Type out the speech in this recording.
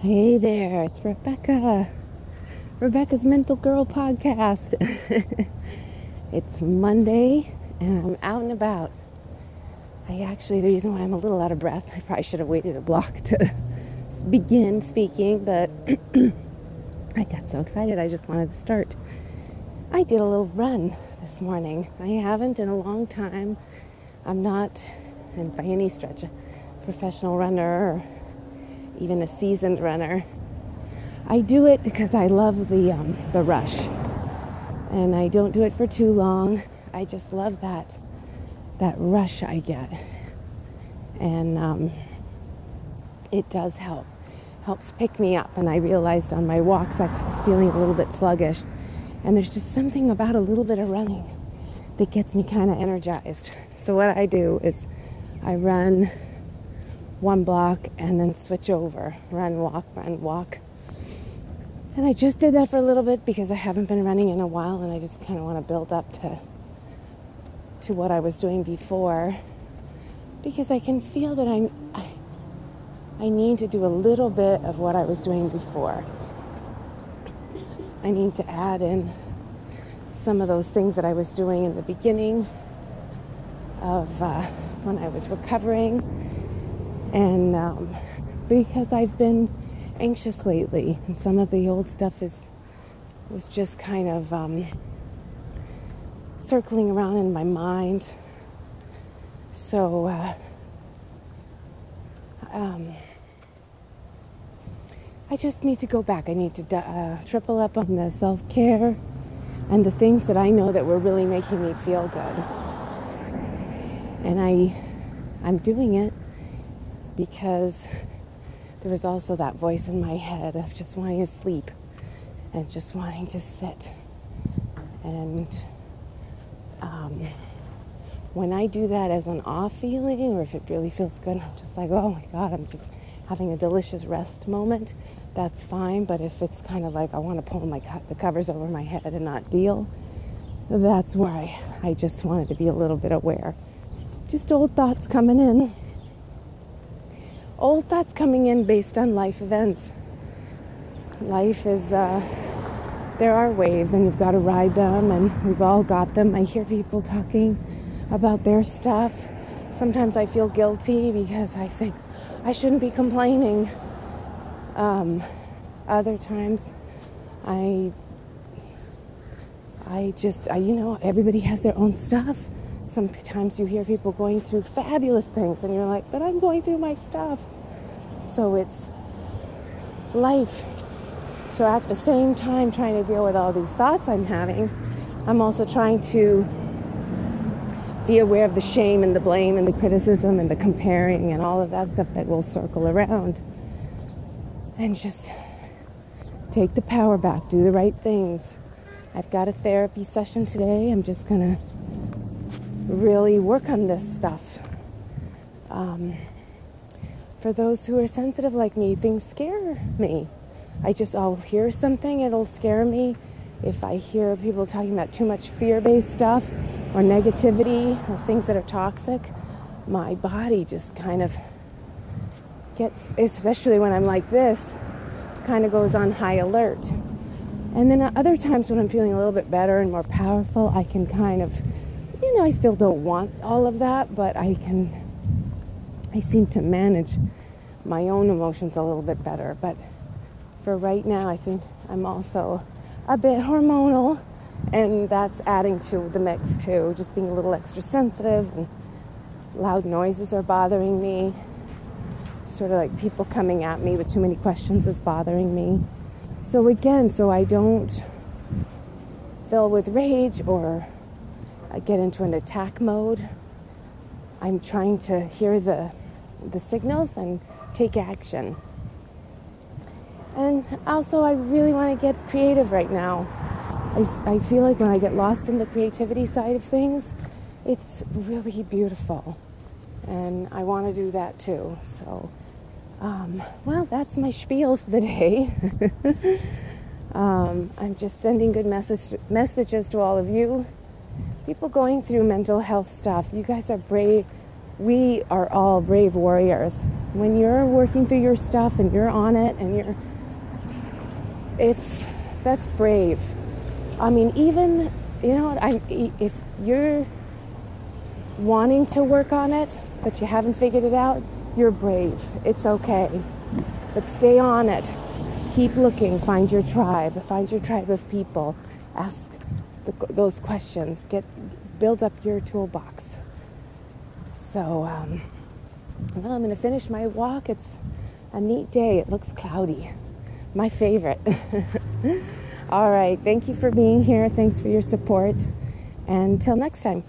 Hey there, it's Rebecca. Rebecca's Mental Girl Podcast. it's Monday and I'm out and about. I actually, the reason why I'm a little out of breath, I probably should have waited a block to begin speaking, but I got so excited I just wanted to start. I did a little run this morning. I haven't in a long time. I'm not, and by any stretch, a professional runner even a seasoned runner. I do it because I love the um, the rush, and I don't do it for too long. I just love that that rush I get, and um, it does help. Helps pick me up, and I realized on my walks I was feeling a little bit sluggish, and there's just something about a little bit of running that gets me kind of energized. So what I do is I run one block and then switch over, run, walk, run, walk. And I just did that for a little bit because I haven't been running in a while and I just kind of want to build up to to what I was doing before because I can feel that I'm I, I need to do a little bit of what I was doing before. I need to add in some of those things that I was doing in the beginning of uh, when I was recovering and um, because I've been anxious lately, and some of the old stuff is was just kind of um, circling around in my mind. So, uh, um, I just need to go back. I need to uh, triple up on the self care and the things that I know that were really making me feel good. And I, I'm doing it because there was also that voice in my head of just wanting to sleep and just wanting to sit. And um, when I do that as an off feeling, or if it really feels good, I'm just like, oh my God, I'm just having a delicious rest moment. That's fine. But if it's kind of like I want to pull my co- the covers over my head and not deal, that's where I, I just wanted to be a little bit aware. Just old thoughts coming in old thoughts coming in based on life events. Life is, uh, there are waves and you've got to ride them, and we've all got them. I hear people talking about their stuff. Sometimes I feel guilty because I think I shouldn't be complaining. Um, other times, I, I just, I, you know, everybody has their own stuff sometimes you hear people going through fabulous things and you're like, but I'm going through my stuff. So it's life. So at the same time, trying to deal with all these thoughts I'm having, I'm also trying to be aware of the shame and the blame and the criticism and the comparing and all of that stuff that will circle around. And just take the power back, do the right things. I've got a therapy session today. I'm just going to really work on this stuff. Um, for those who are sensitive like me, things scare me. I just, I'll hear something, it'll scare me. If I hear people talking about too much fear based stuff or negativity or things that are toxic, my body just kind of gets, especially when I'm like this, kind of goes on high alert. And then other times when I'm feeling a little bit better and more powerful, I can kind of you know, I still don't want all of that, but I can, I seem to manage my own emotions a little bit better. But for right now, I think I'm also a bit hormonal, and that's adding to the mix too. Just being a little extra sensitive, and loud noises are bothering me. Sort of like people coming at me with too many questions is bothering me. So, again, so I don't fill with rage or I get into an attack mode. I'm trying to hear the, the signals and take action. And also, I really want to get creative right now. I, I feel like when I get lost in the creativity side of things, it's really beautiful. And I want to do that too. So, um, well, that's my spiel for the day. um, I'm just sending good message, messages to all of you people going through mental health stuff, you guys are brave, we are all brave warriors. When you're working through your stuff and you're on it and you're, it's, that's brave. I mean, even, you know, I, if you're wanting to work on it, but you haven't figured it out, you're brave. It's okay. But stay on it. Keep looking. Find your tribe. Find your tribe of people. Ask the, those questions. Get build up your toolbox. So, um, well, I'm going to finish my walk. It's a neat day. It looks cloudy. My favorite. All right. Thank you for being here. Thanks for your support. And until next time.